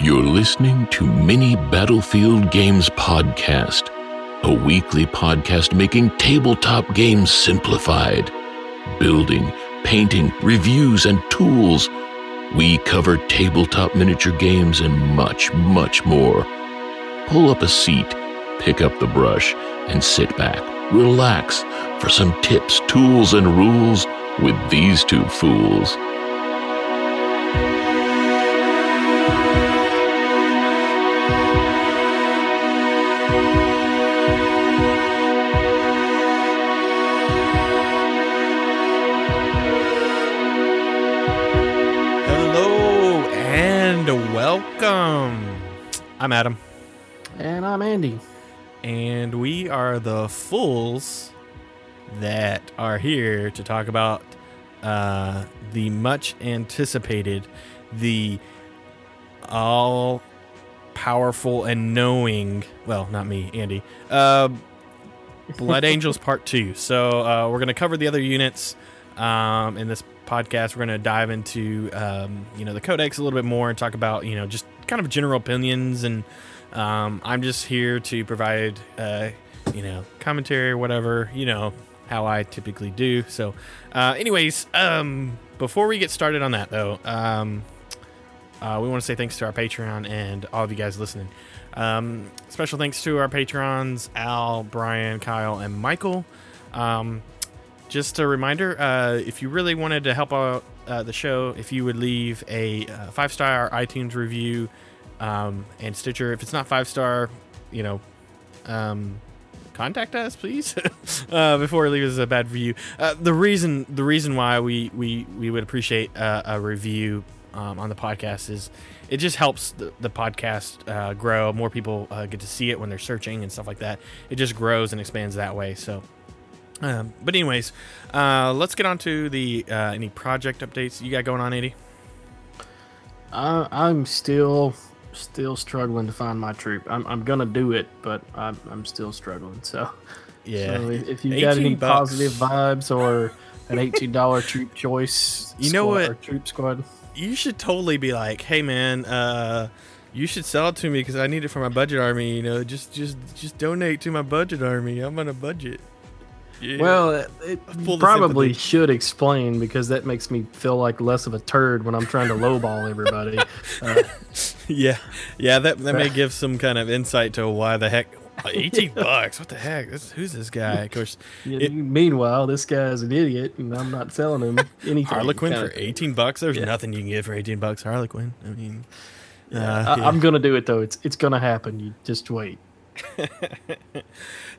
You're listening to Mini Battlefield Games Podcast, a weekly podcast making tabletop games simplified. Building, painting, reviews, and tools. We cover tabletop miniature games and much, much more. Pull up a seat, pick up the brush, and sit back, relax for some tips, tools, and rules with these two fools. Welcome. I'm Adam, And I'm Andy. and we are the fools that are here to talk about uh, the much anticipated, the all powerful and knowing, well, not me, Andy, uh, Blood Angels Part 2. So uh, we're going to cover the other units um, in this podcast. We're going to dive into, um, you know, the codex a little bit more and talk about, you know, just kind of general opinions. And um, I'm just here to provide, uh, you know, commentary or whatever, you know, how I typically do. So, uh, anyways, um, before we get started on that, though, um, uh, we want to say thanks to our Patreon and all of you guys listening. Um, special thanks to our patrons Al, Brian, Kyle, and Michael. Um, just a reminder uh, if you really wanted to help out uh, the show, if you would leave a uh, five star iTunes review um, and Stitcher. If it's not five star, you know, um, contact us, please, uh, before it leaves us a bad review. Uh, the reason the reason why we we we would appreciate a review um, on the podcast is it just helps the, the podcast uh, grow. More people uh, get to see it when they're searching and stuff like that. It just grows and expands that way. So. Um, but anyways, uh, let's get on to the uh, any project updates you got going on, Andy. I, I'm still still struggling to find my troop. I'm, I'm gonna do it, but I'm, I'm still struggling. So, Yeah, so if, if you've got any bucks. positive vibes or an eighteen dollar troop choice, You know squad- what? or troop squad. you should totally be like, hey man, uh, you should sell it to me because I need it for my budget army. You know, just just just donate to my budget army. I'm on a budget. Yeah. Well, it, it probably sympathy. should explain because that makes me feel like less of a turd when I'm trying to lowball everybody. Uh, yeah, yeah, that that may give some kind of insight to why the heck. 18 bucks. What the heck? This, who's this guy? Of course, you- It- meanwhile, this guy's an idiot, and I'm not selling him anything. Harlequin for 18 bucks. There's Yeah. nothing you can get for 18 bucks. Harlequin. I mean, uh, I, yeah. I'm gonna do it though. It's it's gonna happen. You just wait.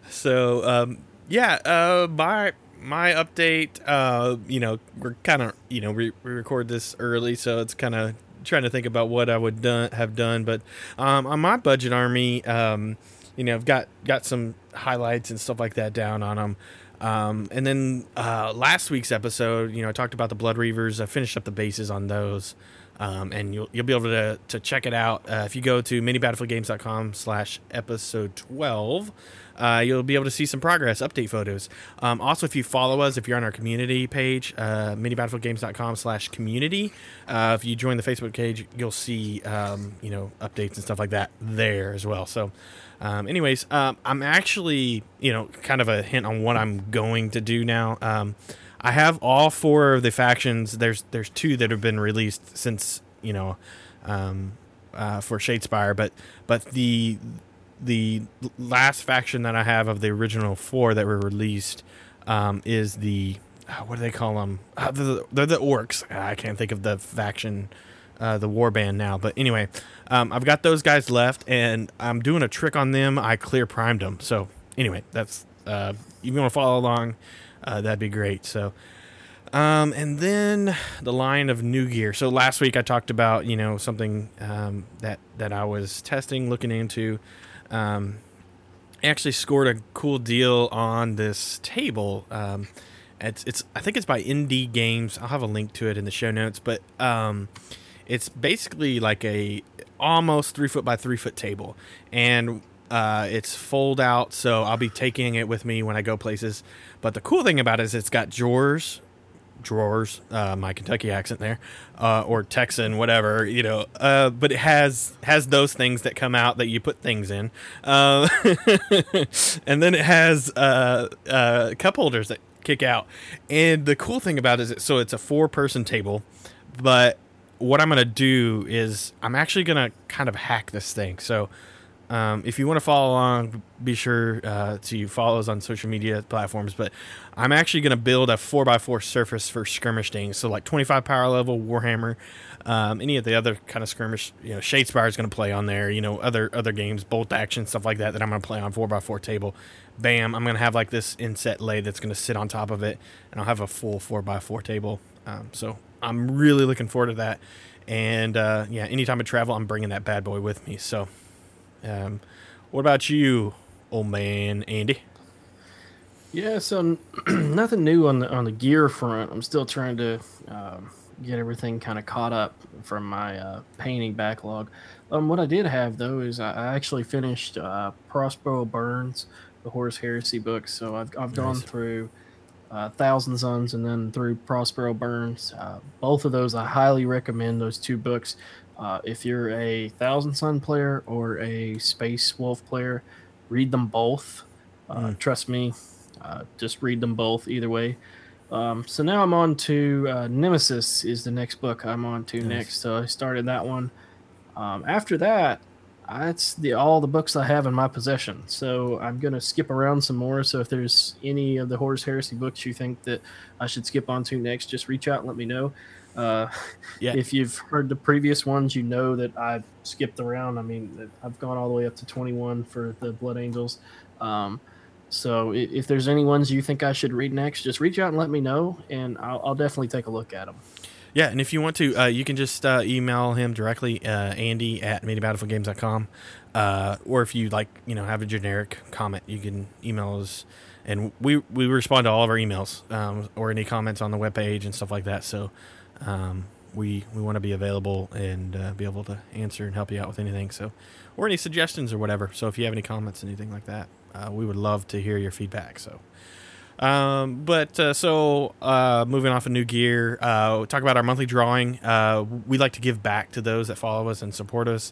So um, yeah, uh, my my update. Uh, you know, we're kind of you know we, we record this early, so it's kind of trying to think about what I would done have done. But um, on my budget army, um, you know, I've got got some highlights and stuff like that down on them. Um, and then uh, last week's episode, you know, I talked about the Blood Reavers. I finished up the bases on those. Um, and you'll, you'll be able to, to check it out uh, if you go to minibattlefieldgames.com slash episode 12 uh, you'll be able to see some progress update photos. Um, also if you follow us if you're on our community page uh, minibattlefieldgames.com slash community uh, if you join the facebook page you'll see um, you know updates and stuff like that there as well. So um, anyways um, i'm actually you know kind of a hint on what i'm going to do now. Um, I have all four of the factions. There's there's two that have been released since you know um, uh, for Shadespire, but but the the last faction that I have of the original four that were released um, is the uh, what do they call them? Uh, they're, the, they're the orcs. I can't think of the faction, uh, the warband now. But anyway, um, I've got those guys left, and I'm doing a trick on them. I clear primed them. So anyway, that's uh, if you want to follow along, uh, that'd be great. So. Um, and then the line of new gear. So last week I talked about you know something um, that that I was testing, looking into. Um, I actually scored a cool deal on this table. Um, it's it's I think it's by Indie Games. I'll have a link to it in the show notes, but um, it's basically like a almost three foot by three foot table, and uh, it's fold out. So I'll be taking it with me when I go places. But the cool thing about it is it's got drawers drawers, uh, my Kentucky accent there, uh, or Texan, whatever, you know. Uh, but it has has those things that come out that you put things in, uh, and then it has uh, uh, cup holders that kick out. And the cool thing about it is, so it's a four person table, but what I'm gonna do is I'm actually gonna kind of hack this thing. So. Um, if you want to follow along, be sure uh, to follow us on social media platforms. But I'm actually going to build a 4x4 surface for skirmish things. So, like 25 power level, Warhammer, um, any of the other kind of skirmish, you know, Shadespire is going to play on there, you know, other other games, bolt action, stuff like that, that I'm going to play on 4x4 table. Bam, I'm going to have like this inset lay that's going to sit on top of it, and I'll have a full 4x4 table. Um, so, I'm really looking forward to that. And uh, yeah, anytime I travel, I'm bringing that bad boy with me. So, um, what about you, old man Andy? Yeah, so nothing new on the on the gear front. I'm still trying to um, get everything kind of caught up from my uh, painting backlog. Um, what I did have though is I actually finished uh, Prospero Burns, the Horus Heresy book. So I've I've gone Nice. through uh, Thousand Suns and then through Prospero Burns. Uh, both of those I highly recommend those two books. Uh, if you're a Thousand Sun player or a Space Wolf player, read them both. Uh, Mm. Trust me, uh, just read them both either way. Um, so now I'm on to uh, Nemesis is the next book I'm on to Nice. next. So I started that one. Um, after that, that's the all the books I have in my possession. So I'm gonna skip around some more. So if there's any of the Horus Heresy books you think that I should skip on to next, just reach out and let me know. Uh, Yeah. If you've heard the previous ones, you know that I've skipped around. I mean, I've gone all the way up to 21 for the Blood Angels. Um, so if there's any ones you think I should read next, just reach out and let me know, and I'll, I'll definitely take a look at them. Yeah, and if you want to, uh, you can just uh, email him directly, uh, Andy at MiniBattlefieldGames.com. Uh, or if you like, you know, have a generic comment, you can email us, and we we respond to all of our emails um, or any comments on the webpage and stuff like that. So um, we we want to be available and uh, be able to answer and help you out with anything. So or any suggestions or whatever. So if you have any comments, anything like that, uh, we would love to hear your feedback. So. Um, but uh, so uh, moving off of new gear, uh, talk about our monthly drawing. Uh, we like to give back to those that follow us and support us.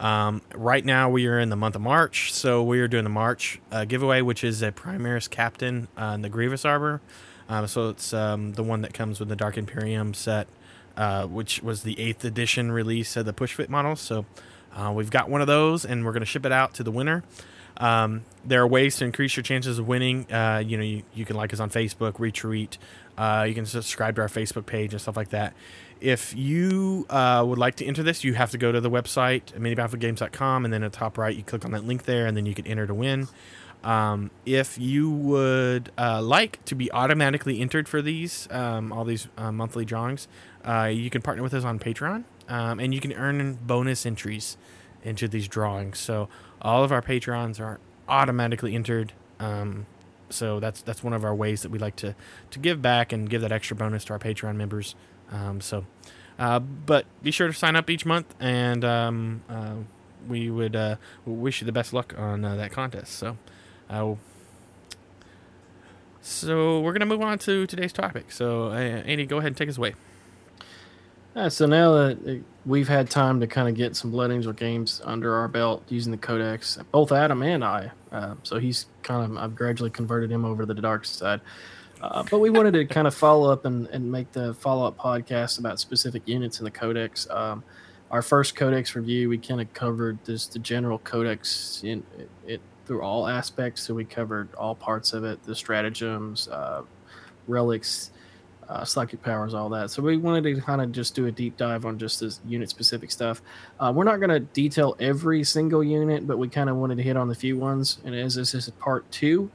Um, right now, we are in the month of March, so we are doing the March giveaway, which is a Primaris Captain in the Gravis Armor. Um, so it's um, the one that comes with the Dark Imperium set, uh, which was the eighth edition release of the Push Fit model. So uh, we've got one of those, and we're going to ship it out to the winner. Um, there are ways to increase your chances of winning. Uh, you know, you, you can like us on Facebook, retweet. Uh, you can subscribe to our Facebook page and stuff like that. If you uh, would like to enter this, you have to go to the website, minibattlegames.com, and then at the top right, you click on that link there, and then you can enter to win. Um, if you would uh, like to be automatically entered for these, um, all these uh, monthly drawings, uh, you can partner with us on Patreon, um, and you can earn bonus entries into these drawings. So all of our patrons are automatically entered. Um, so that's that's one of our ways that we like to to give back and give that extra bonus to our Patreon members. Um, so, uh, but be sure to sign up each month, and um, uh, we would uh, wish you the best luck on that contest. So, so we're gonna move on to today's topic. So, uh, Andy, go ahead and take us away. So now that uh, we've had time to kind of get some Blood Angel games under our belt using the Codex, both Adam and I, uh, so he's kind of I've gradually converted him over to the dark side. Uh, but we wanted to kind of follow up and, and make the follow up podcast about specific units in the Codex. Um, our first Codex review, we kind of covered this the general Codex in it through all aspects. So we covered all parts of it, the stratagems, uh, relics, uh, psychic powers, all that. So we wanted to kind of just do a deep dive on just this unit specific stuff. Uh, we're not going to detail every single unit, but we kind of wanted to hit on the few ones. And as this is part two,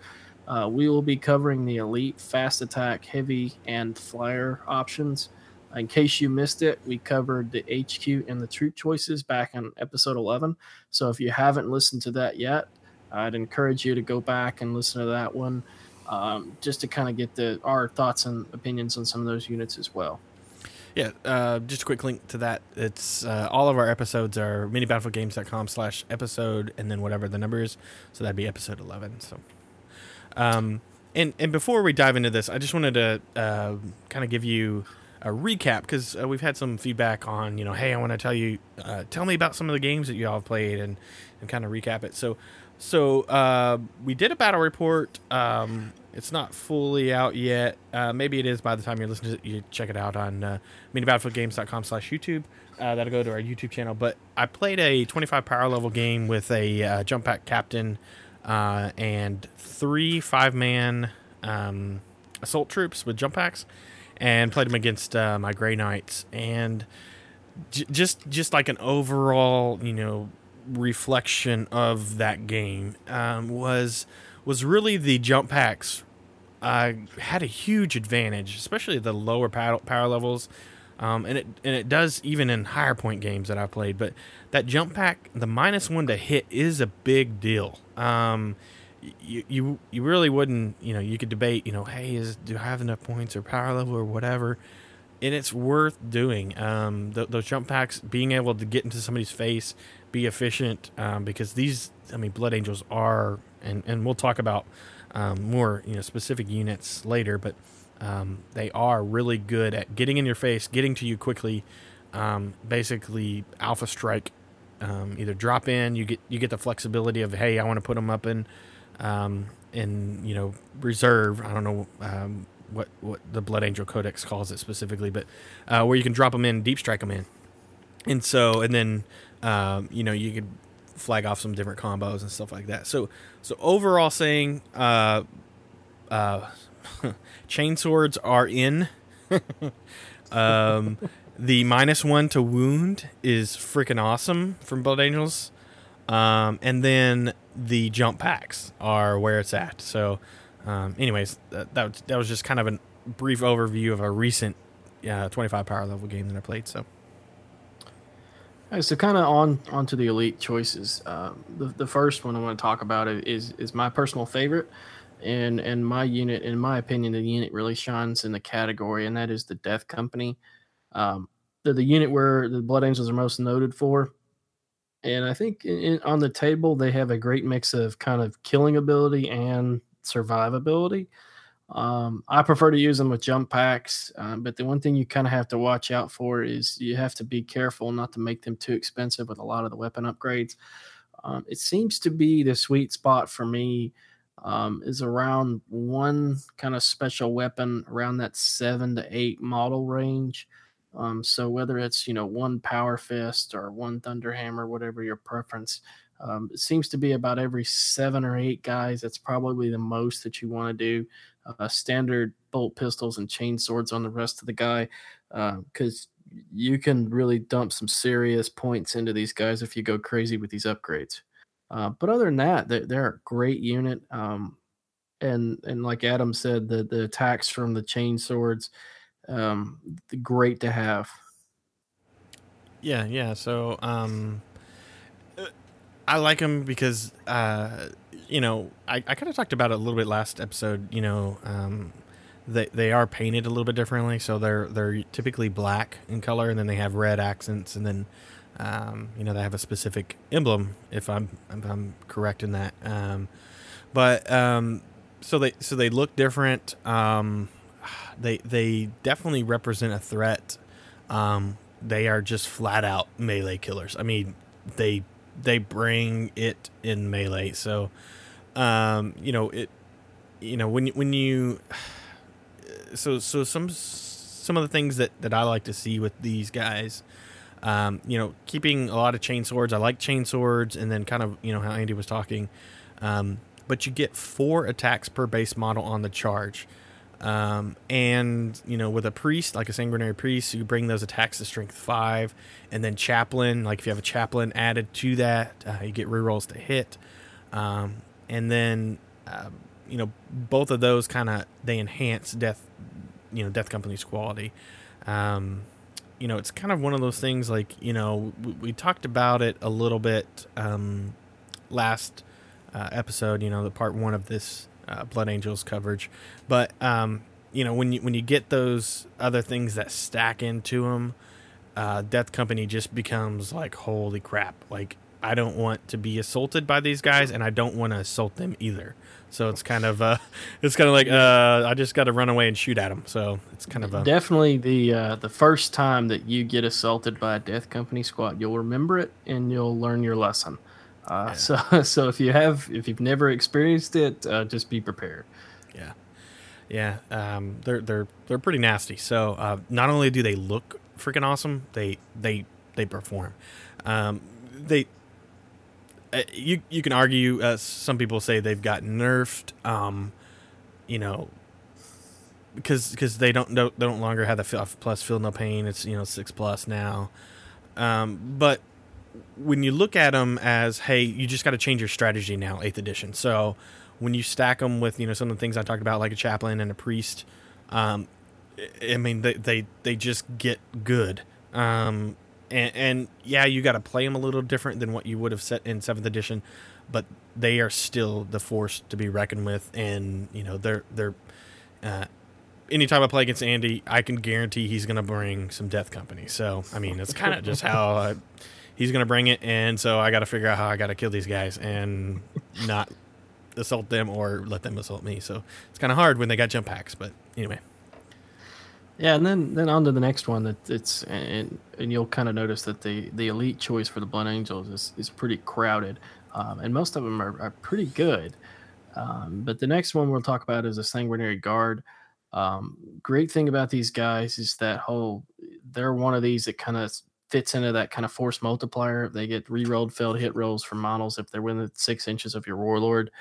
uh, we will be covering the elite, fast attack, heavy, and flyer options. In case you missed it, we covered the HQ and the troop choices back in episode 11. So if you haven't listened to that yet, I'd encourage you to go back and listen to that one um, just to kind of get the our thoughts and opinions on some of those units as well. Yeah, uh, just a quick link to that. It's uh, all of our episodes are minibattlefieldgames.com slash episode and then whatever the number is. So that'd be episode 11. So, um, and and before we dive into this, I just wanted to uh, kind of give you a recap because uh, we've had some feedback on you know, hey, I want to tell you, uh, tell me about some of the games that you all have played and and kind of recap it. So so uh, we did a battle report. Um, it's not fully out yet. Uh, maybe it is by the time you're listening to it. You check it out on uh, minibattlefieldgames.com slash YouTube. Uh, that'll go to our YouTube channel. But I played a 25 power level game with a uh, jump pack captain uh, and three five man um, assault troops with jump packs, and played them against uh, my Grey Knights. And j- just just like an overall, you know, reflection of that game um, was was really the jump packs uh, had a huge advantage, especially the lower power, levels. Um, and it and it does even in higher point games that I've played. But that jump pack, the minus one to hit, is a big deal. Um, you, you you really wouldn't you know you could debate you know hey is do I have enough points or power level or whatever, and it's worth doing. Um, th- those jump packs, being able to get into somebody's face, be efficient, um, because these I mean Blood Angels are and and we'll talk about um, more you know specific units later, but um, they are really good at getting in your face, getting to you quickly. Um, basically, alpha strike. Um, either drop in, you get you get the flexibility of hey, I want to put them up in in you know reserve. I don't know what what the Blood Angel Codex calls it specifically, but uh, where you can drop them in, deep strike them in, and so and then um, you know you could flag off some different combos and stuff like that. So so overall, saying uh, uh, chain swords are in. um, the minus one to wound is freaking awesome from Blood Angels. Um, and then the jump packs are where it's at. So, um, anyways, that, that, was, that was just kind of a brief overview of a recent uh, 25 power level game that I played. So, Right, so kind of on onto the elite choices. Uh, the the first one I want to talk about is is my personal favorite, and and my unit, in my opinion, the unit really shines in the category, and that is the Death Company. Um, they're the unit where the Blood Angels are most noted for, and I think in, on the table they have a great mix of kind of killing ability and survivability. Um, I prefer to use them with jump packs, um, but the one thing you kind of have to watch out for is you have to be careful not to make them too expensive with a lot of the weapon upgrades. Um, it seems to be the sweet spot for me um, is around one kind of special weapon around that seven to eight model range. Um, so whether it's you know one power fist or one thunder hammer, whatever your preference, um, it seems to be about every seven or eight guys. That's probably the most that you want to do uh, standard bolt pistols and chain swords on the rest of the guy because uh, you can really dump some serious points into these guys if you go crazy with these upgrades. Uh, but other than that, they're, they're a great unit. Um, and and like Adam said, the the attacks from the chain swords, um, great to have. Yeah, yeah. So um, I like them because uh, you know, I, I kind of talked about it a little bit last episode. You know, um, they they are painted a little bit differently, so they're they're typically black in color, and then they have red accents, and then um, you know they have a specific emblem. If I'm if I'm correct in that, um, but um, so they so they look different. Um, they they definitely represent a threat. Um, they are just flat out melee killers. I mean, they they bring it in melee. So, um, you know it. You know when when you. So so some some of the things that that I like to see with these guys. Um, you know, keeping a lot of chain swords. I like chain swords, and then kind of you know how Andy was talking. Um, but you get four attacks per base model on the charge. Um, and you know, with a priest like a sanguinary priest, you bring those attacks to strength five, and then chaplain, like if you have a chaplain added to that, uh, you get rerolls to hit. Um, and then uh, you know, both of those kind of they enhance death, you know, death company's quality. Um, you know, it's kind of one of those things like you know we, we talked about it a little bit um, last uh, episode. You know, the part one of this uh, Blood Angels coverage. But um, you know, when you when you get those other things that stack into them, uh, Death Company just becomes like holy crap! Like I don't want to be assaulted by these guys, and I don't want to assault them either. So it's kind of uh, it's kind of like uh, I just got to run away and shoot at them. So it's kind of a definitely the uh, the first time that you get assaulted by a Death Company squad, you'll remember it and you'll learn your lesson. Uh, yeah. So so if you have if you've never experienced it, uh, just be prepared. Yeah, yeah. Um, they're they're they're pretty nasty. So uh, not only do they look freaking awesome, they they they perform. Um, they uh, you you can argue. Uh, some people say they've got nerfed. Um, you know, because because they don't, don't they don't longer have the plus feel no pain. It's you know six plus now. Um, but when you look at them as hey, you just got to change your strategy now, eighth edition. So when you stack them with you know some of the things I talked about, like a chaplain and a priest, um, I mean they they they just get good. Um, and, and yeah, you got to play them a little different than what you would have set in seventh edition, but they are still the force to be reckoned with, and you know they're they're. Uh, anytime I play against Andy, I can guarantee he's going to bring some Death Company. So I mean, it's kind of just how I, he's to bring it, and so I got to figure out how I got to kill these guys and not assault them or let them assault me. So it's kind of hard when they got jump packs, but anyway. Yeah, and then then on to the next one that it's and and you'll kind of notice that the the elite choice for the Blood Angels is is pretty crowded, um, and most of them are, are pretty good. Um, but the next one we'll talk about is a Sanguinary Guard. Um, great thing about these guys is that whole they're one of these that kind of fits into that kind of force multiplier. They get re-rolled failed hit rolls from models if they're within six inches of your warlord.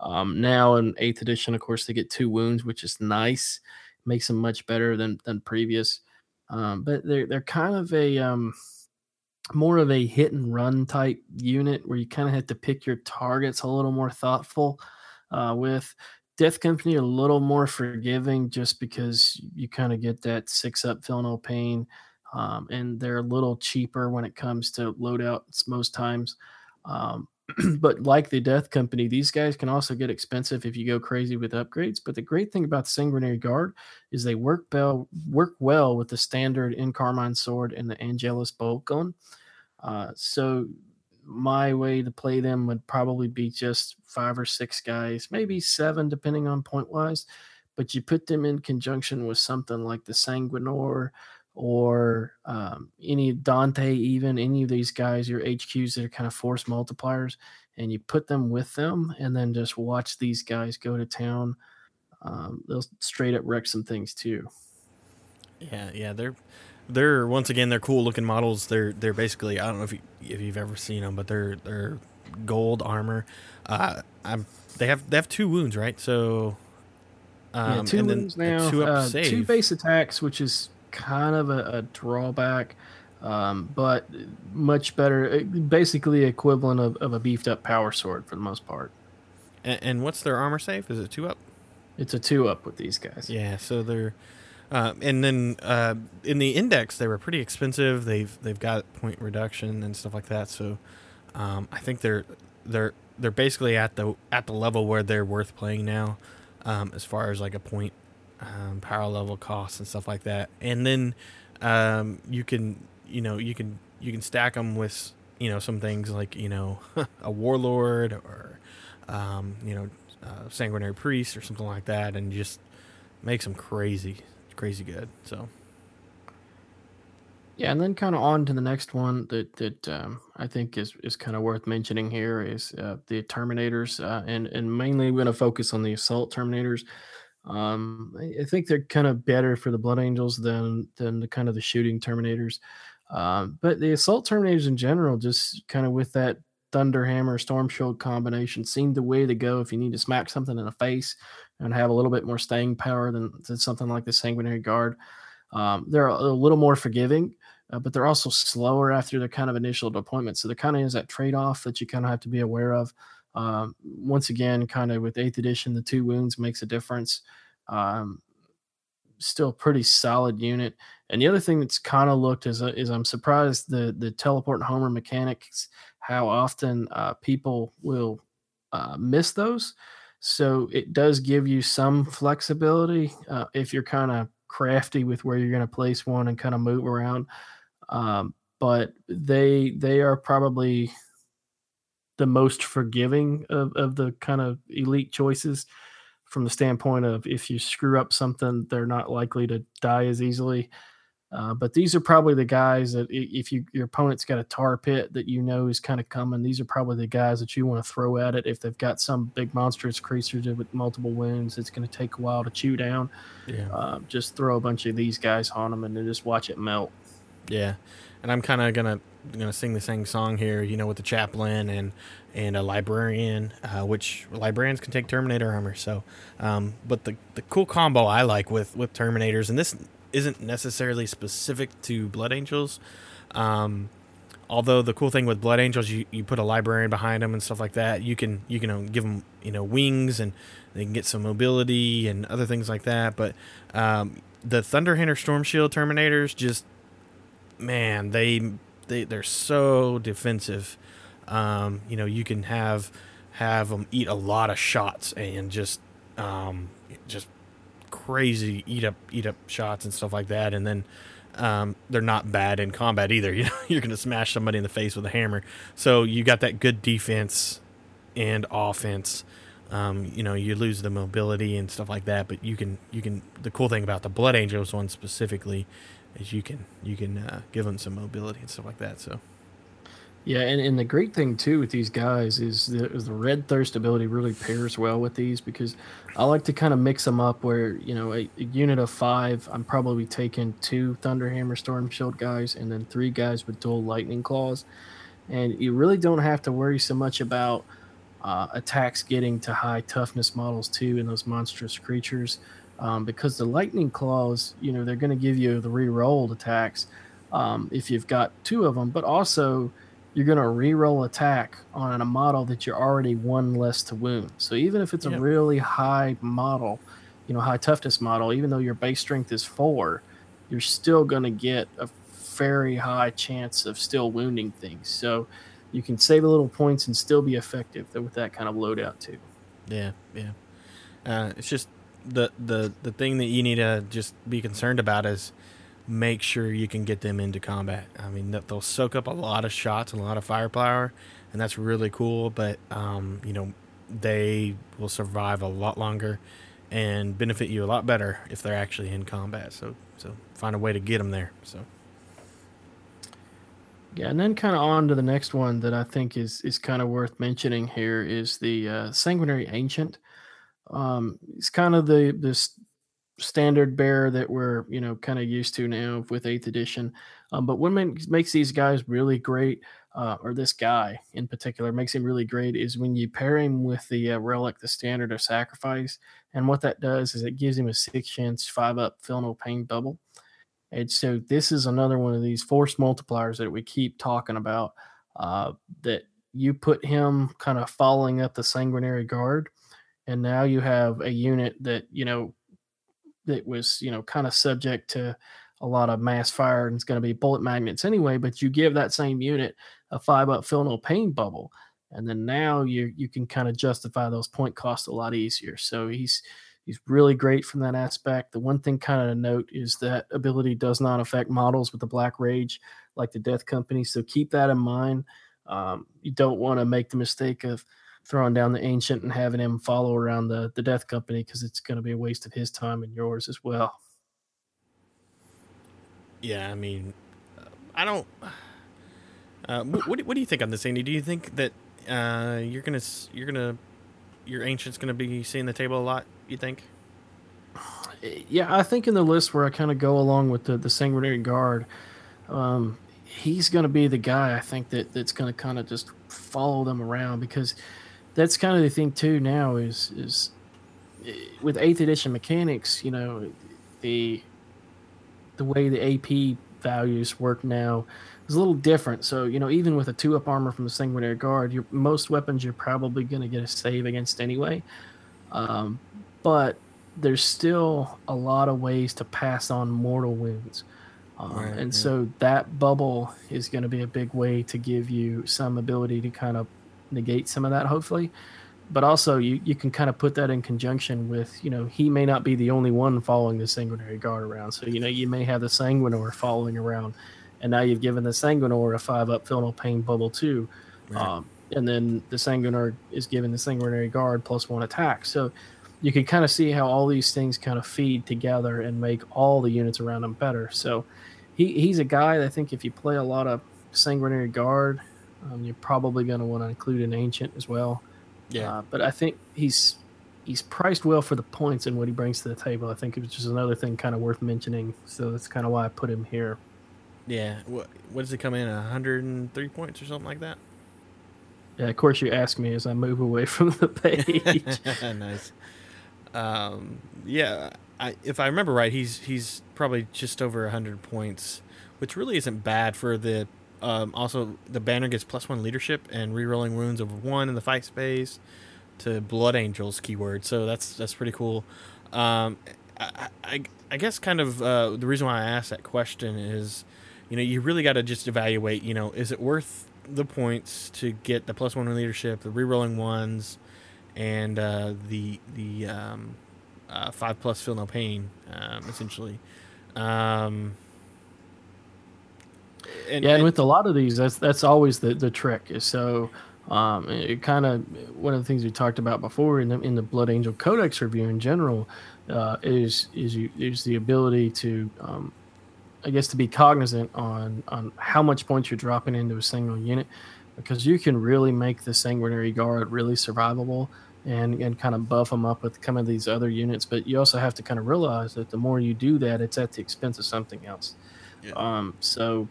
Um, now in eighth edition, of course, they get two wounds, which is nice makes them much better than than previous. Um, but they're they're kind of a um, more of a hit and run type unit where you kind of have to pick your targets a little more thoughtful. Uh, with Death Company, a little more forgiving just because you kind of get that six up feel no pain, um, and they're a little cheaper when it comes to loadouts most times. Um, but like the Death Company, these guys can also get expensive if you go crazy with upgrades. But the great thing about the Sanguinary Guard is they work well work well with the standard in Encarmine sword and the Angelus bolt gun. Uh, so my way to play them would probably be just five or six guys, maybe seven, depending on point wise. But you put them in conjunction with something like the Sanguinor or um, any Dante, even any of these guys, your HQs that are kind of force multipliers, and you put them with them, and then just watch these guys go to town. Um, they'll straight up wreck some things too. Yeah, yeah, they're they're once again they're cool looking models. They're they're basically I don't know if you, if you've ever seen them, but they're they're gold armor. Uh, I'm they have they have two wounds, right? So um, yeah, two wounds now. Two, uh, two base attacks, which is kind of a, a drawback, um, but much better. Eh, basically, equivalent of, of, a beefed up power sword for the most part. And, and, what's their armor save? Is it two up? It's a two up with these guys. Yeah, so they're. Uh, and then uh, in the index, they were pretty expensive. They've they've got point reduction and stuff like that. So um, I think they're they're they're basically at the at the level where they're worth playing now, um, as far as like a point um, power level costs and stuff like that. And then um, you can you know you can you can stack them with you know some things like you know a warlord or um, you know uh, sanguinary priest or something like that, and just makes them crazy crazy good. So. Yeah, and then kind of on to the next one that that um, I think is is kind of worth mentioning here is uh, the Terminators, uh, and and mainly we're going to focus on the Assault Terminators. Um, I, I think they're kind of better for the Blood Angels than than the kind of the shooting Terminators. Um, but the Assault Terminators in general, just kind of with that Thunderhammer Storm Shield combination, seem the way to go if you need to smack something in the face and have a little bit more staying power than, than something like the Sanguinary Guard. Um, they're a, a, little more forgiving, uh, but they're also slower after their kind of initial deployment. So there kind of is that trade off that you kind of have to be aware of. Um, once again, kind of with eighth edition, the two wounds makes a difference. Um, still pretty solid unit. And the other thing that's kind of looked is, uh, is I'm surprised the the teleport and homer mechanics how often uh, people will uh, miss those. So it does give you some flexibility uh, if you're kind of crafty with where you're going to place one and kind of move around. Um, but they they are probably the most forgiving of, of the kind of elite choices from the standpoint of if you screw up something, they're not likely to die as easily. Uh, but these are probably the guys that if you your opponent's got a tar pit that you know is kind of coming, these are probably the guys that you want to throw at it. If they've got some big monstrous creature with multiple wounds, it's going to take a while to chew down. Yeah. Uh, just throw a bunch of these guys on them and then just watch it melt. Yeah, and I'm kind of gonna gonna sing the same song here, you know, with the chaplain and and a librarian, uh, which librarians can take Terminator armor. So, um, but the the cool combo I like with with Terminators, and this isn't necessarily specific to Blood Angels. Um, although the cool thing with Blood Angels, you, you put a librarian behind them and stuff like that. You can you can give them you know wings and they can get some mobility and other things like that. But um, the Thunder Hammer Storm Shield Terminators just man they they they're so defensive. Um, you know you can have have them eat a lot of shots and just um, just crazy eat up eat up shots and stuff like that, and then um, they're not bad in combat either. You know, you're going to smash somebody in the face with a hammer, so you got that good defense and offense. Um, you know, you lose the mobility and stuff like that, but you can you can. The cool thing about the Blood Angels one specifically is you can you can uh, give them some mobility and stuff like that. So yeah, and, and the great thing too with these guys is the, the red thirst ability really pairs well with these because I like to kind of mix them up where, you know, a, a unit of five, I'm probably taking two Thunderhammer Storm Shield guys and then three guys with dual Lightning Claws. And you really don't have to worry so much about uh, attacks getting to high toughness models too in those monstrous creatures um, because the Lightning Claws, you know, they're going to give you the re-rolled attacks um, if you've got two of them, but also – you're going to re-roll attack on a model that you're already one less to wound. So even if it's a really high model, you know, high toughness model, even though your base strength is four, you're still going to get a very high chance of still wounding things. So you can save a little points and still be effective with that kind of loadout too. Yeah, yeah. Uh, it's just the the the thing that you need to just be concerned about is make sure you can get them into combat. I mean, they'll soak up a lot of shots and a lot of firepower, and that's really cool. But um, you know, they will survive a lot longer and benefit you a lot better if they're actually in combat. So, so find a way to get them there. So. Yeah, and then kind of on to the next one that I think is is kind of worth mentioning here is the uh, Sanguinary Ancient. Um, it's kind of the this standard bear that we're you know kind of used to now with eighth edition. Um, but what makes these guys really great, uh, or this guy in particular makes him really great, is when you pair him with the uh, relic, the standard of sacrifice, and what that does is it gives him a six chance five up feel no pain bubble. And so this is another one of these force multipliers that we keep talking about. Uh, that you put him kind of following up the sanguinary guard, and now you have a unit that you know that was you know kind of subject to a lot of mass fire and it's going to be bullet magnets anyway but you give that same unit a five up feel no pain bubble and then now you you can kind of justify those point costs a lot easier so he's he's really great from that aspect the one thing kind of to note is that ability does not affect models with the black rage like the death company so keep that in mind um, you don't want to make the mistake of throwing down the ancient and having him follow around the the death company because it's going to be a waste of his time and yours as well. Yeah, I mean, I don't. Uh, what, what do you think on this, Andy? Do you think that uh, you're gonna you're gonna your ancient's gonna be seeing the table a lot? You think? Yeah, I think in the list where I kind of go along with the the sanguinary guard, um, he's going to be the guy I think that that's going to kind of just follow them around because that's kind of the thing too now is is eh, with eighth edition mechanics you know the the way the ap values work now is a little different so you know even with a two up armor from the sanguinary guard your most weapons you're probably going to get a save against anyway um, but there's still a lot of ways to pass on mortal wounds uh, right, and yeah. so that bubble is going to be a big way to give you some ability to kind of negate some of that, hopefully. But also, you, you can kind of put that in conjunction with, you know, he may not be the only one following the sanguinary guard around. So, you know, you may have the sanguinor following around, and now you've given the sanguinor a five up feel no pain bubble too. Right. Um, and then the sanguinary is given the sanguinary guard plus one attack. So you can kind of see how all these things kind of feed together and make all the units around him better. So he, he's a guy that I think if you play a lot of sanguinary guard, um, you're probably going to want to include an ancient as well. Yeah, uh, but I think he's he's priced well for the points and what he brings to the table. I think it was just another thing kind of worth mentioning. So that's kind of why I put him here. Yeah. What what does it come in? 103 points or something like that? Yeah, of course you ask me as I move away from the page. nice. Um, yeah, I, if I remember right, he's he's probably just over 100 points, which really isn't bad for the. Um, also, the banner gets plus one leadership and rerolling wounds over one in the fight space to Blood Angels keyword. So that's that's pretty cool. Um, I, I, I guess kind of uh, the reason why I asked that question is, you know, you really got to just evaluate. You know, is it worth the points to get the plus one leadership, the rerolling ones, and uh, the the um, uh, five plus feel no pain, um, essentially. Um, and, yeah, and, and with a lot of these, that's that's always the the trick. Is so um, it kind of one of the things we talked about before in the in the Blood Angel Codex review in general uh, is is you is the ability to um, I guess to be cognizant on on how much points you're dropping into a single unit because you can really make the sanguinary guard really survivable and and kind of buff them up with some of these other units but you also have to kind of realize that the more you do that it's at the expense of something else yeah. um so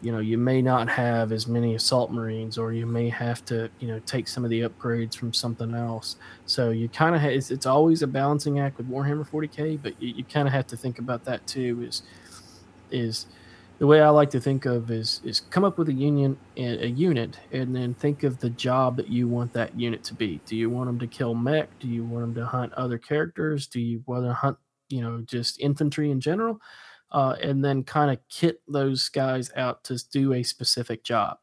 you know you may not have as many assault marines or you may have to you know take some of the upgrades from something else so you kind of ha- it's, it's always a balancing act with warhammer 40k but you, you kind of have to think about that too is is the way I like to think of is is come up with a union a unit and then think of the job that you want that unit to be. Do you want them to kill mech? Do you want them to hunt other characters? Do you want to hunt you know just infantry in general? Uh, and then kind of kit those guys out to do a specific job.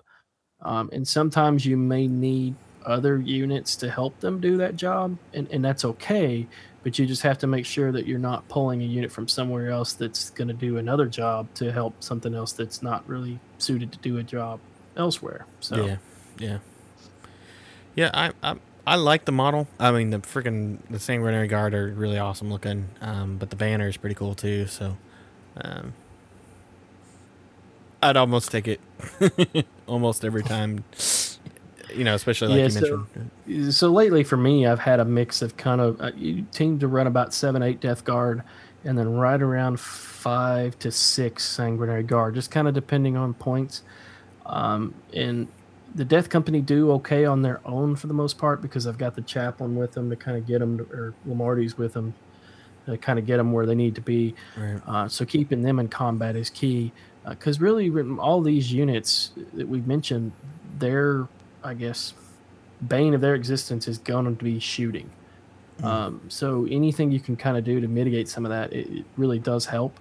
Um, and sometimes you may need other units to help them do that job, and, and that's okay but you just have to make sure that you're not pulling a unit from somewhere else that's going to do another job to help something else that's not really suited to do a job elsewhere. So yeah, yeah, yeah. I I, I like the model. I mean, the freaking the sanguinary guard are really awesome looking, um, but the banner is pretty cool too. So, um, I'd almost take it almost every time you know, especially like yeah, you so, mentioned. So lately for me, I've had a mix of kind of uh, you team to run about seven, eight Death Guard, and then right around five to six Sanguinary Guard, just kind of depending on points. Um, and the Death Company do okay on their own for the most part because I've got the chaplain with them to kind of get them, to, or Lemartes with them to kind of get them where they need to be. Right. Uh, so keeping them in combat is key because uh, really all these units that we've mentioned, they're I guess, bane of their existence is going to be shooting. Mm-hmm. Um, so anything you can kind of do to mitigate some of that, it, it really does help.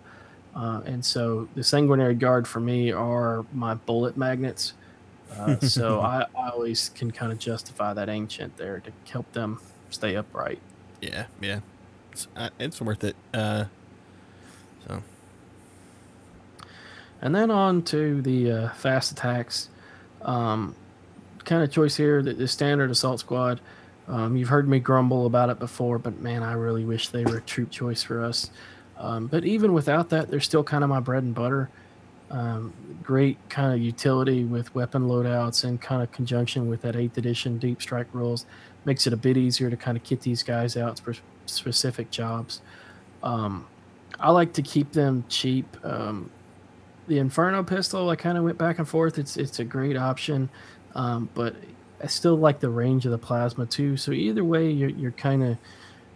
Uh, and so the sanguinary guard for me are my bullet magnets. Uh, so I, I, always can kind of justify that ancient there to help them stay upright. Yeah, yeah, it's, uh, it's worth it. Uh, so, and then on to the uh, fast attacks. Um, kind of choice here, the, the standard assault squad. Um, you've heard me grumble about it before, but man, I really wish they were a troop choice for us. Um, but even without that, they're still kind of my bread and butter. Um, great kind of utility with weapon loadouts and kind of conjunction with that 8th edition deep strike rules makes it a bit easier to kind of kit these guys out for specific jobs. Um, I like to keep them cheap. Um, the Inferno pistol, I kind of went back and forth. It's it's a great option. Um, but I still like the range of the plasma too. So either way, you're, you're kind of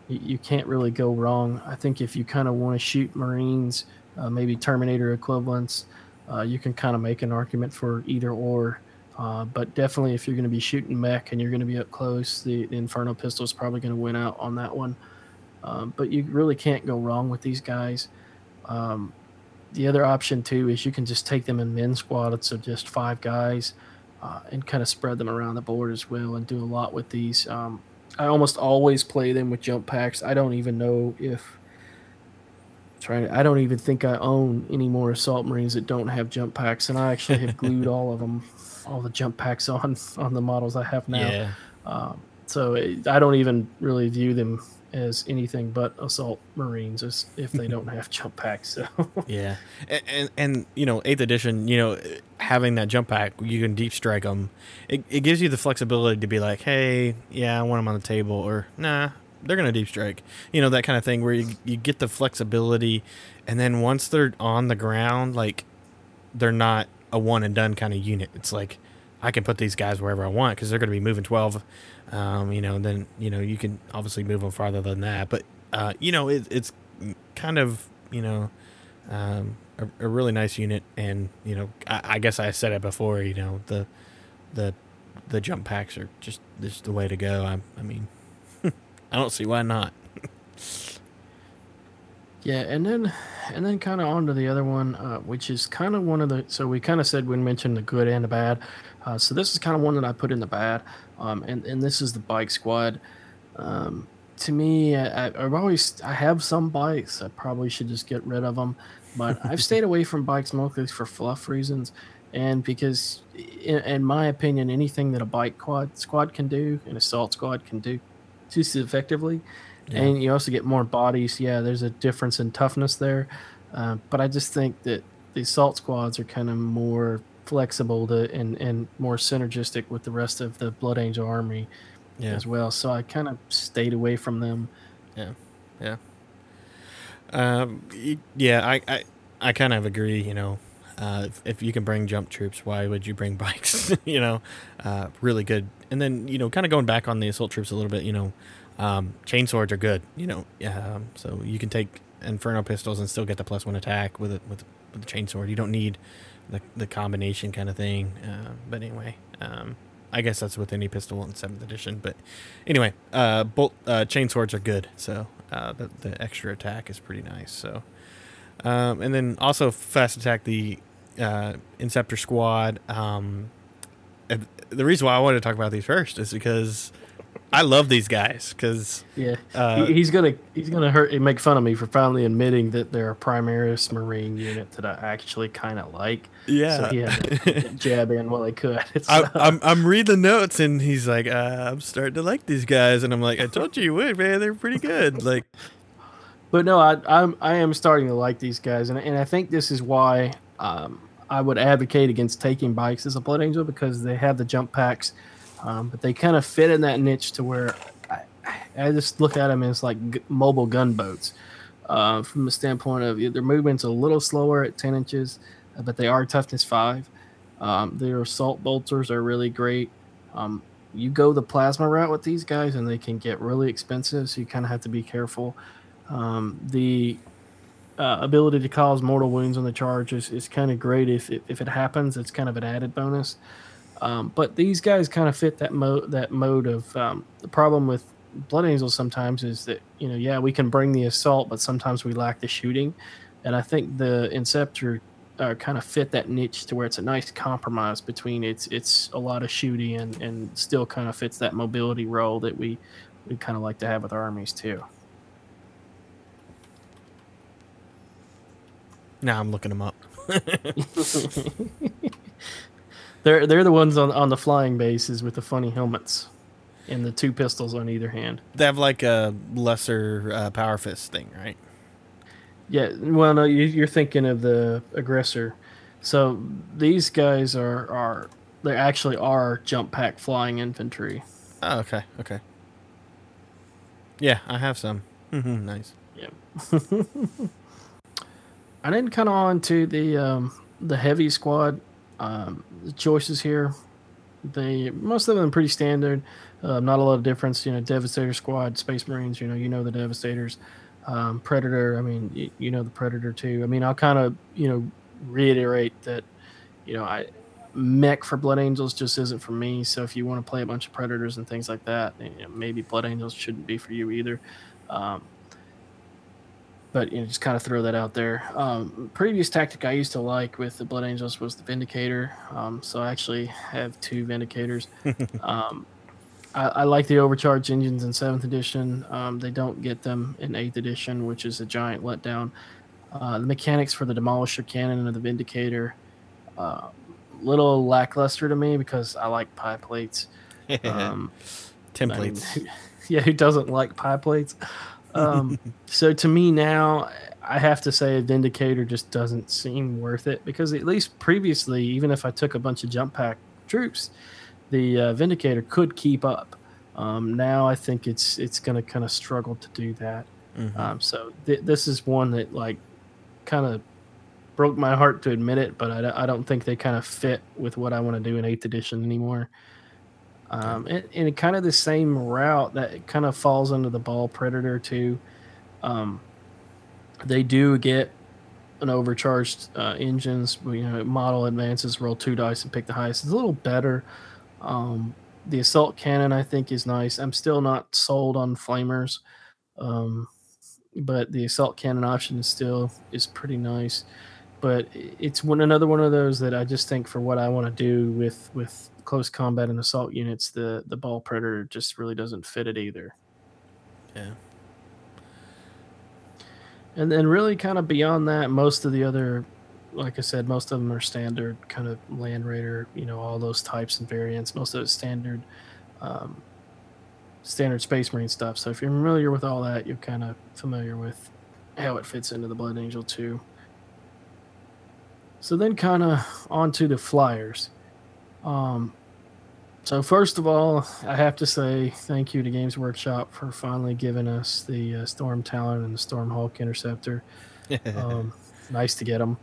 you can't really go wrong. I think if you kind of want to shoot Marines, uh, maybe Terminator equivalents, uh, you can kind of make an argument for either or. Uh, but definitely, if you're going to be shooting mech and you're going to be up close, the, the Inferno pistol is probably going to win out on that one. Um, but you really can't go wrong with these guys. Um, the other option too is you can just take them in men squads of just five guys uh, and kind of spread them around the board as well and do a lot with these. Um, I almost always play them with jump packs. I don't even know if trying to, I don't even think I own any more assault marines that don't have jump packs, and I actually have glued all of them, all the jump packs on on the models I have now. Yeah. Um, so it, I don't even really view them as anything but assault marines if they don't have jump packs. So Yeah, and, and and you know, eighth edition, you know, having that jump pack, you can deep strike them. It, it gives you the flexibility to be like, hey, yeah, I want them on the table, or nah, they're gonna deep strike. You know, that kind of thing where you you get the flexibility, and then once they're on the ground, like they're not a one and done kind of unit. It's like I can put these guys wherever I want because they're going to be moving twelve. Um, you know, then you know you can obviously move them farther than that, but uh, you know it, it's kind of you know um, a, a really nice unit, and you know I, I guess I said it before. You know the the the jump packs are just just the way to go. I, I mean, I don't see why not. Yeah, and then and then kind of on to the other one, uh, which is kind of one of the. So we kind of said we mentioned the good and the bad. Uh, so this is kind of one that I put in the bad, um, and and this is the bike squad. Um, to me, I, I've always I have some bikes. I probably should just get rid of them, but I've stayed away from bikes mostly for fluff reasons, and because, in, in my opinion, anything that a bike quad squad can do, an assault squad can do, just as effectively Yeah. and you also get more bodies. Yeah, there's a difference in toughness there, uh, but I just think that the assault squads are kind of more flexible to and and more synergistic with the rest of the Blood Angel army Yeah, as well. So I kind of stayed away from them. Yeah, yeah, um, yeah, I I, I kind of agree. You know, uh, if, if you can bring jump troops, why would you bring bikes? you know, uh, really good. And then you know, kind of going back on the assault troops a little bit. You know, um, chain swords are good. You know, um, so you can take inferno pistols and still get the plus one attack with it with with the chain sword. You don't need the the combination kind of thing. Uh, but anyway, um, I guess that's with any pistol in seventh edition. But anyway, uh, bolt uh, chain swords are good. So uh, the the extra attack is pretty nice. So. Um, and then also fast attack the uh, Inceptor squad. Um, the reason why I wanted to talk about these first is because I love these guys because Yeah, uh, he, he's gonna he's gonna hurt and make fun of me for finally admitting that they're a Primaris Marine unit that I actually kind of like. yeah. So he had to jab in while he could. I'm, I'm I'm reading the notes and he's like, uh, I'm starting to like these guys, and I'm like, I told you you would, man. They're pretty good. Like, But no, I, I'm I am starting to like these guys, and and I think this is why um, I would advocate against taking bikes as a Blood Angel because they have the jump packs, um, but they kind of fit in that niche to where I, I just look at them as like g- mobile gunboats. Uh, from the standpoint of their movement's a little slower at 10 inches, uh, but they are toughness five. Um, their assault bolters are really great. Um, you go the plasma route with these guys, and they can get really expensive, so you kind of have to be careful. Um, the uh, ability to cause mortal wounds on the charge is, is kind of great if it, if it happens. It's kind of an added bonus. Um, but these guys kind of fit that mode that mode of um, the problem with Blood Angels sometimes is that you know yeah we can bring the assault, but sometimes we lack the shooting, and I think the Inceptor uh, kind of fit that niche to where it's a nice compromise between it's it's a lot of shooting and and still kind of fits that mobility role that we we kind of like to have with our armies too. now I'm looking them up. they're they're the ones on on the flying bases with the funny helmets and the two pistols on either hand. They have like a lesser uh, power fist thing, right? Yeah, well, no, you, you're thinking of the aggressor. So these guys are are they actually are jump pack flying infantry. Oh, okay, okay. Yeah, I have some. Mhm, nice. Yeah. and then kind of on to the um, the heavy squad. Um, choices here, they most of them pretty standard. Uh, not a lot of difference. You know, Devastator squad, Space Marines. You know, you know the Devastators. Um, Predator. I mean, you, you know the Predator too. I mean, I'll kind of you know reiterate that. You know, I mech for Blood Angels just isn't for me. So if you want to play a bunch of Predators and things like that, you know, maybe Blood Angels shouldn't be for you either. Um, but you know, just kind of throw that out there. Um, previous tactic I used to like with the Blood Angels was the Vindicator. Um, so I actually have two Vindicators. um, I, I like the overcharged engines in seventh edition. Um, they don't get them in eighth edition, which is a giant letdown. Uh, the mechanics for the Demolisher Cannon and the Vindicator, uh, little lackluster to me because I like pie plates. Um, Templates. I mean, yeah, who doesn't like pie plates? Um, so to me now, I have to say a Vindicator just doesn't seem worth it because at least previously, even if I took a bunch of jump pack troops, the uh, Vindicator could keep up. Um, now I think it's it's going to kind of struggle to do that. Mm-hmm. Um, so th- this is one that like kind of broke my heart to admit it, but I, I don't think they kind of fit with what I want to do in Eighth Edition anymore. Um, and, and kind of the same route that kind of falls under the Baal Predator too. Um, they do get an overcharged uh, engines. You know, model advances, roll two dice and pick the highest. It's a little better. Um, the assault cannon I think is nice. I'm still not sold on flamers, um, but the assault cannon option is still is pretty nice. But it's one another one of those that I just think for what I want to do with with close combat and assault units, the the Baal Predator just really doesn't fit it either. Yeah. And then really kind of beyond that, most of the other like I said, most of them are standard kind of Land Raider, you know, all those types and variants. Most of it's standard, um, standard Space Marine stuff. So if you're familiar with all that, you're kind of familiar with how it fits into the Blood Angel too. So then, kind of onto the flyers. Um, so first of all, I have to say thank you to Games Workshop for finally giving us the uh, Storm Talon and the Stormhawk Interceptor. um, nice to get them.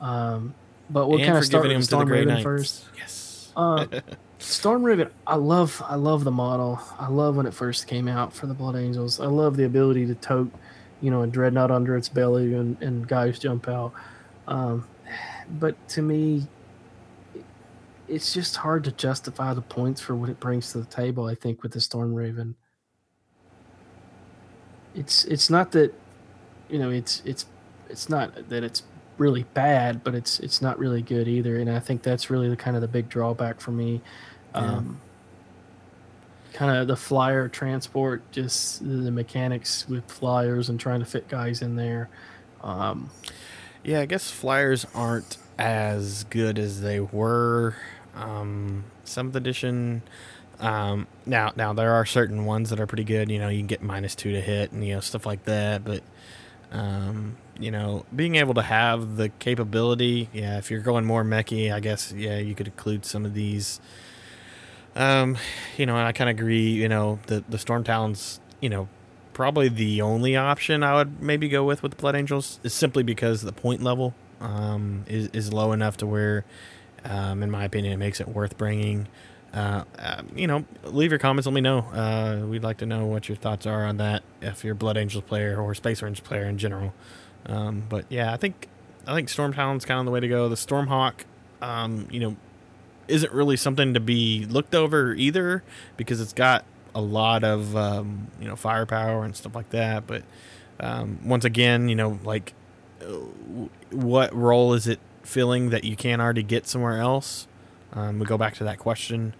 Um, but we'll kind of start with Storm Raven first. Yes. Uh, Storm Raven, I love, I love the model. I love when it first came out for the Blood Angels. I love the ability to tote, you know, a dreadnought under its belly and, and guys jump out. Um, but to me, it's just hard to justify the points for what it brings to the table. I think with the Storm Raven, it's it's not that, you know, it's it's it's not that it's really bad, but it's it's not really good either. And I think that's really the kind of the big drawback for me. Um, kind of the flyer transport, just the mechanics with flyers and trying to fit guys in there. Um, yeah, I guess flyers aren't as good as they were. Um, seventh edition. Um, now, now there are certain ones that are pretty good. You know, you can get minus two to hit and you know stuff like that. But um, you know, being able to have the capability, yeah, if you're going more mechy, I guess, yeah, you could include some of these. Um, you know, and I kind of agree, you know, the, the Storm Talons, you know, probably the only option I would maybe go with with the Blood Angels is simply because the point level um, is, is low enough to where, um, in my opinion, it makes it worth bringing. Uh, uh, you know, leave your comments. Let me know. Uh, we'd like to know what your thoughts are on that. If you're a Blood Angels player or Space Marines player in general. Um, but yeah, I think I think Storm Talon's kind of the way to go. The Stormhawk, um, you know, isn't really something to be looked over either because it's got a lot of um, you know firepower and stuff like that. But um, once again, you know, like what role is it filling that you can't already get somewhere else? Um, we go back to that question.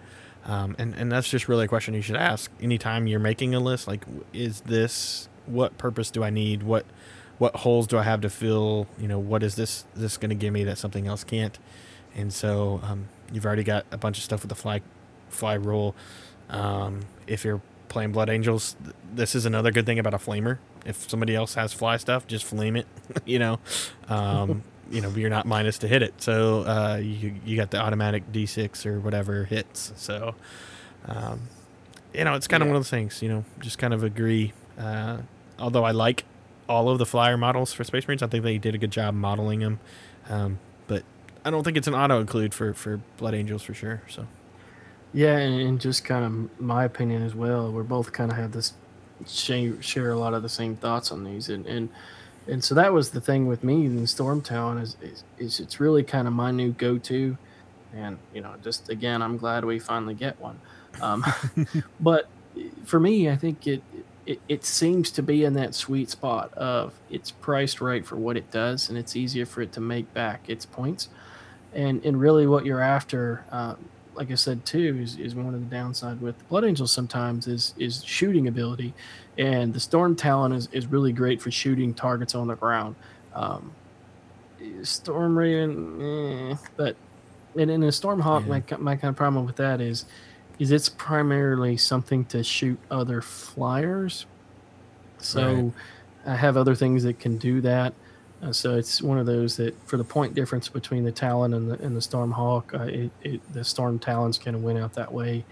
Um, and, and that's just really a question you should ask anytime you're making a list. Like, is this what purpose do I need? What what holes do I have to fill? You know, what is this this going to give me that something else can't? And so um, you've already got a bunch of stuff with the fly fly rule. Um, if you're playing Blood Angels, th- this is another good thing about a flamer. If somebody else has fly stuff, just flame it. you know, um, you know you're not minus to hit it, so uh, you you got the automatic D6 or whatever hits. So, um, you know, it's kind yeah. of one of those things. You know, just kind of agree. Uh, although I like all of the flyer models for Space Marines. I think they did a good job modeling them, um, but I don't think it's an auto include for for Blood Angels for sure. So, yeah, and, and just kind of my opinion as well. We're both kind of have this share, share a lot of the same thoughts on these, and and and so that was the thing with me in Storm Talon is, is, is it's really kind of my new go to, and you know, just again, I'm glad we finally get one. Um, but for me, I think it it, it seems to be in that sweet spot of it's priced right for what it does, and it's easier for it to make back its points. And and really, what you're after, uh, like I said too, is, is one of the downside with the Blood Angels sometimes is is shooting ability, and the Storm Talon is, is really great for shooting targets on the ground. Um, Storm Raven, eh, but and in a Stormhawk, Yeah. my my kind of problem with that is, is it's primarily something to shoot other flyers. So, Right. I have other things that can do that. Uh, so it's one of those that, for the point difference between the Talon and the and the Stormhawk, uh, it, it the Storm Talons kind of went out that way,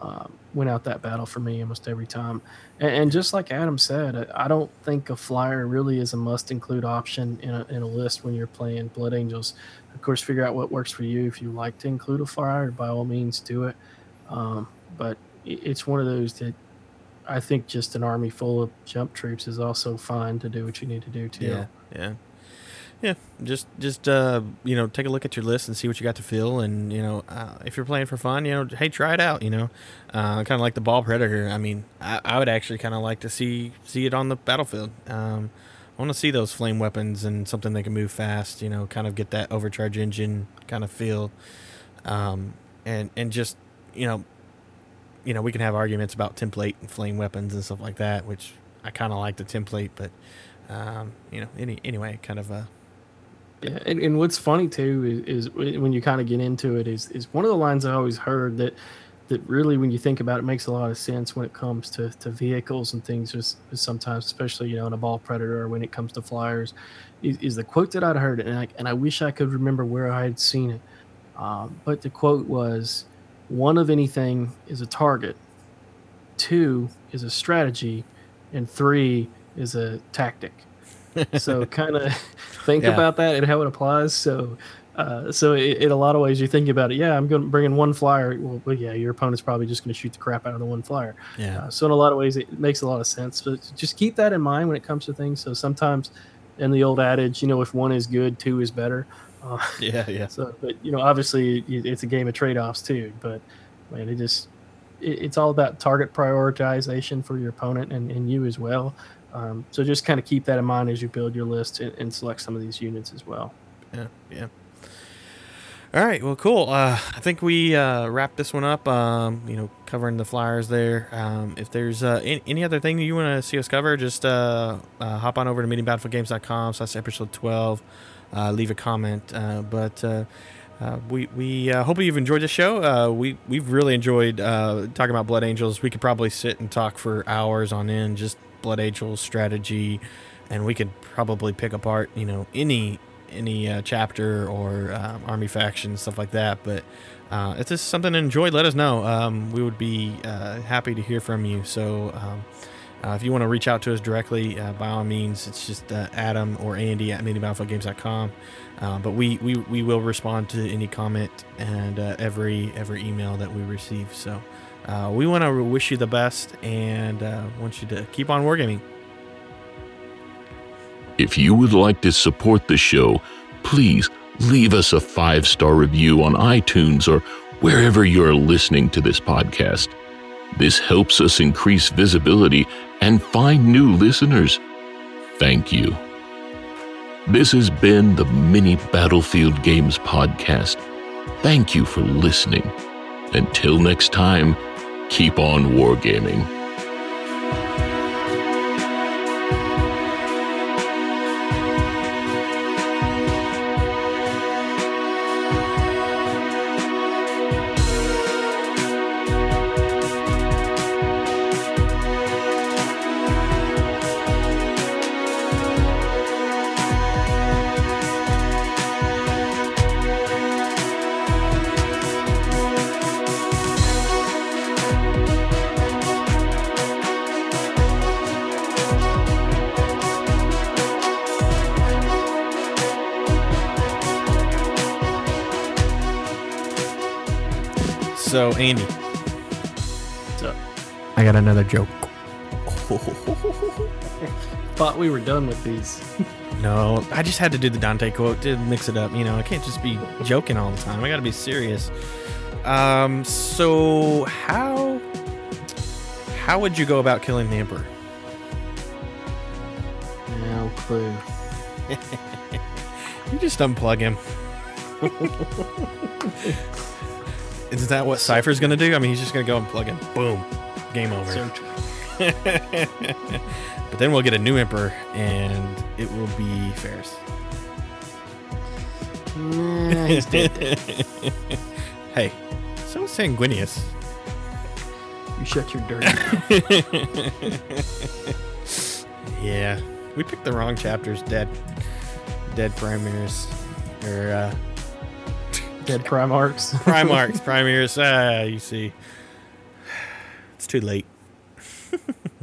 um, went out that battle for me almost every time. And, and just like Adam said, I, don't think a flyer really is a must include option in a, in a list when you're playing Blood Angels. Of course, figure out what works for you. If you like to include a flyer, by all means, do it. Um, but it, it's one of those that I think just an army full of jump troops is also fine to do what you need to do too. Yeah, yeah, yeah. Just, just uh, you know, take a look at your list and see what you got to fill, and you know, uh, if you're playing for fun, you know, hey, try it out. You know, uh, kind of like the Baal Predator. I mean, I, I would actually kind of like to see see it on the battlefield. Um, I want to see those flame weapons and something that can move fast. You know, kind of get that overcharge engine kind of feel, um, and and just you know, you know, we can have arguments about template and flame weapons and stuff like that, which I kind of like the template, but um, you know, any anyway, kind of uh, Yeah, and, and what's funny too is, is when you kind of get into it is is one of the lines I always heard that that really when you think about it makes a lot of sense when it comes to, to vehicles and things just sometimes especially you know in a Baal Predator or when it comes to flyers is, is the quote that I'd heard and I, and I wish I could remember where I had seen it um, but the quote was one of anything is a target two is a strategy and three is a tactic so kind of think Yeah. about that and how it applies. So, uh, so i in a lot of ways, you think about it. Yeah, I'm going to bring in one flyer. Well, well, yeah, your opponent's probably just going to shoot the crap out of the one flyer. yeah, Uh, so, in a lot of ways, it makes a lot of sense. But just keep that in mind when it comes to things. So sometimes, in the old adage, you know, if one is good, two is better. Uh, yeah, yeah, so, but you know, obviously, it's a game of trade-offs too. But man, it just it's all about target prioritization for your opponent and, and you as well. Um, so just kind of keep that in mind as you build your list and, and select some of these units as well. yeah, yeah. All right, well, cool. Uh, I think we uh, wrap this one up. Um, you know, covering the flyers there. Um, if there's uh, any, any other thing you want to see us cover, just uh, uh, hop on over to minibattlefieldgames.com slash episode 12. Uh, leave a comment. But uh, we we uh, hope you've enjoyed the show. Uh, we we've really enjoyed talking about Blood Angels. We could probably sit and talk for hours on end, just Blood Angels strategy, and we could probably pick apart you know any any uh, chapter or um, army faction stuff like that. But uh, if this is something to enjoy, let us know. Um, we would be uh, happy to hear from you. So. Um, uh, if you want to reach out to us directly, uh, by all means, it's just uh, Adam or Andy at minibattlefieldgames.com. Uh, but we, we, we will respond to any comment and every every email that we receive. So uh, we want to wish you the best and uh, want you to keep on wargaming. If you would like to support the show, please leave us a five star review on iTunes or wherever you're listening to this podcast. This helps us increase visibility and find new listeners. Thank you. This has been the Mini Battlefield Games Podcast. Thank you for listening. Until next time, keep on wargaming. So, Andy, So I got another joke. thought we were done with these. No, I just had to do the Dante quote to mix it up. You know, I can't just be joking all the time. I got to be serious. Um, so how how would you go about killing the emperor? No clue. You just unplug him. Is that what Cypher's gonna do? I mean, he's just gonna go and plug in. Boom, game over. But then we'll get a new emperor, and it will be Ferrus. Nah, he's dead. Hey, so is Sanguinius. You shut your dirty mouth. Yeah, we picked the wrong chapters. Dead, dead primaries, or uh, Dead Primarchs. Primarchs, Primaries. Ah, you see, it's too late.